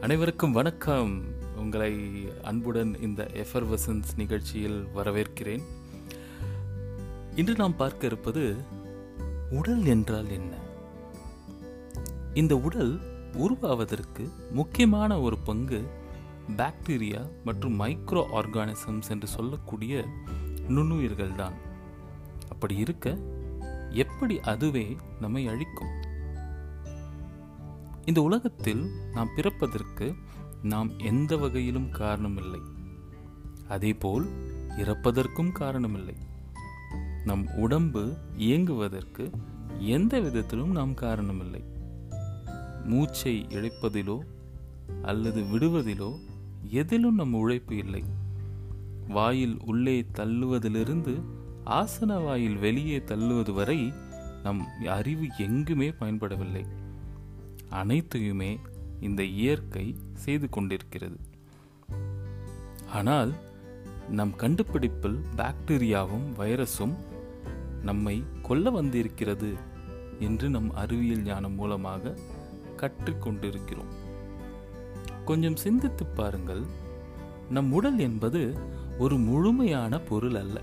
அனைவருக்கும் வணக்கம். உங்களை அன்புடன் இந்த எஃபர்வசன்ஸ் நிகழ்ச்சியில் வரவேற்கிறேன். இன்று நாம் பார்க்க இருப்பது உடல் என்றால் என்ன? இந்த உடல் உருவாவதற்கு முக்கியமான ஒரு பங்கு பாக்டீரியா மற்றும் மைக்ரோ ஆர்கானிசம்ஸ் என்று சொல்லக்கூடிய நுண்ணுயிர்கள் தான் அப்படி இருக்க எப்படி அதுவே நம்மை அழிக்கும்? இந்த உலகத்தில் நாம் பிறப்பதற்கு நாம் எந்த வகையிலும் காரணமில்லை. அதேபோல் இறப்பதற்கும் காரணமில்லை. நம் உடம்பு இயங்குவதற்கு எந்த விதத்திலும் நாம் காரணமில்லை. மூச்சை இழைப்பதிலோ அல்லது விடுவதிலோ எதிலும் நம் உழைப்பு இல்லை. வாயில் உள்ளே தள்ளுவதிலிருந்து ஆசன வாயில் வெளியே தள்ளுவது வரை நம் அறிவு எங்குமே பயன்படவில்லை. அனைத்தையுமே இந்த இயற்கை செய்து கொண்டிருக்கிறது. ஆனால் நம் கண்டுபிடிப்பில் பாக்டீரியாவும் வைரஸும் நம்மை கொல்ல வந்திருக்கிறது என்று நம் அறிவியல் ஞானம் மூலமாக கற்றுக்கொண்டிருக்கிறோம் கொஞ்சம் சிந்தித்து பாருங்கள். நம் உடல் என்பது ஒரு முழுமையான பொருள் அல்ல.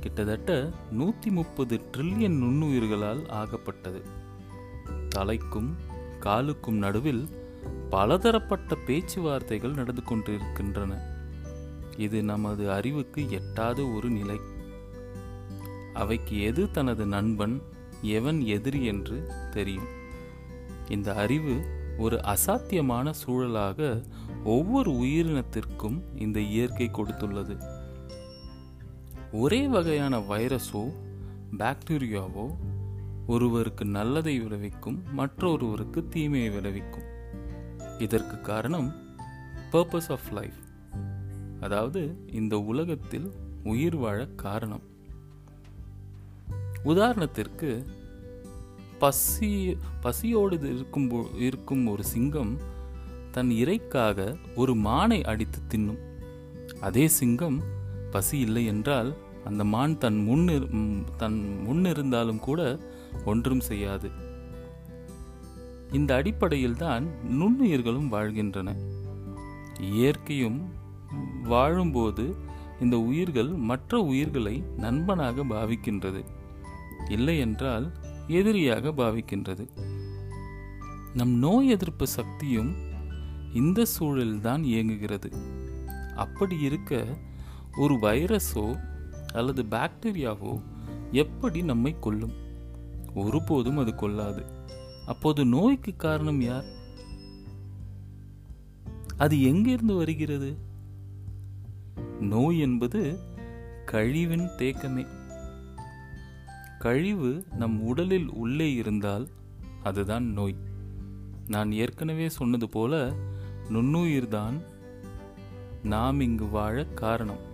கிட்டத்தட்ட நூற்றி முப்பது ட்ரில்லியன் நுண்ணுயிர்களால் ஆகப்பட்டது. தலைக்கும் காலுக்கும் நடுவில் பலதரப்பட்ட பேச்சுவார்த்தைகள் நடந்து கொண்டிருக்கின்றன. இது நமது அறிவுக்கு எட்டாத ஒரு நிலை. அவைக்கு எது தனது நண்பன் எவன் எதிரி என்று தெரியும். இந்த அறிவு ஒரு அசாத்தியமான சூழலாக ஒவ்வொரு உயிரினத்திற்கும் இந்த இயற்கை கொடுத்துள்ளது. ஒரே வகையான வைரஸோ பாக்டீரியாவோ ஒருவருக்கு நல்லதை விளைவிக்கும் மற்றொருவருக்கு தீமையை விளைவிக்கும். இதற்கு காரணம் பர்பஸ் ஆஃப் லைஃப் அதாவது இந்த உலகத்தில் உயிர் வாழ காரணம். உதாரணத்திற்கு பசி பசியோடு இருக்கும் இருக்கும் ஒரு சிங்கம் தன் இறைக்காக ஒரு மானை அடித்து தின்னும். அதே சிங்கம் பசி இல்லை என்றால் அந்த மான் தன் முன் தன் முன் இருந்தாலும் கூட ஒன்றும் செய்யாது. இந்த அடிப்படையில் தான் நுண்ணுயிர்களும் வாழ்கின்றன. இயற்கையும் வாழும்போது இந்த உயிர்கள் மற்ற உயிர்களை நண்பனாக பாவிக்கின்றது இல்லை என்றால் எதிரியாக பாவிக்கின்றது. நம் நோய் எதிர்ப்பு சக்தியும் இந்த சூழலில்தான் இயங்குகிறது. அப்படி இருக்க ஒரு வைரஸோ அல்லது பாக்டீரியாவோ எப்படி நம்மை கொல்லும்? ஒருபோதும் அது கொல்லாது அப்போது நோய்க்கு காரணம் யார்? அது எங்கிருந்து வருகிறது? நோய் என்பது கழிவின் தேக்கமே. கழிவு நம் உடலில் உள்ளே இருந்தால் அதுதான் நோய். நான் ஏற்கனவே சொன்னது போல நுண்ணுயிர்தான் நாம் இங்கு வாழ காரணம்.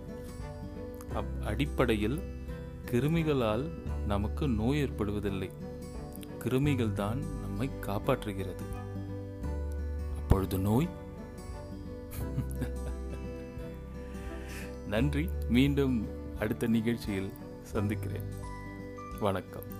அடிப்படையில் கிருமிகளால் நமக்கு நோய் ஏற்படுவதில்லை. கிருமிகள் தான் நம்மை காப்பாற்றுகிறது. அப்பொழுது நோய்? நன்றி. மீண்டும் அடுத்த நிகழ்ச்சியில் சந்திக்கிறேன். வணக்கம்.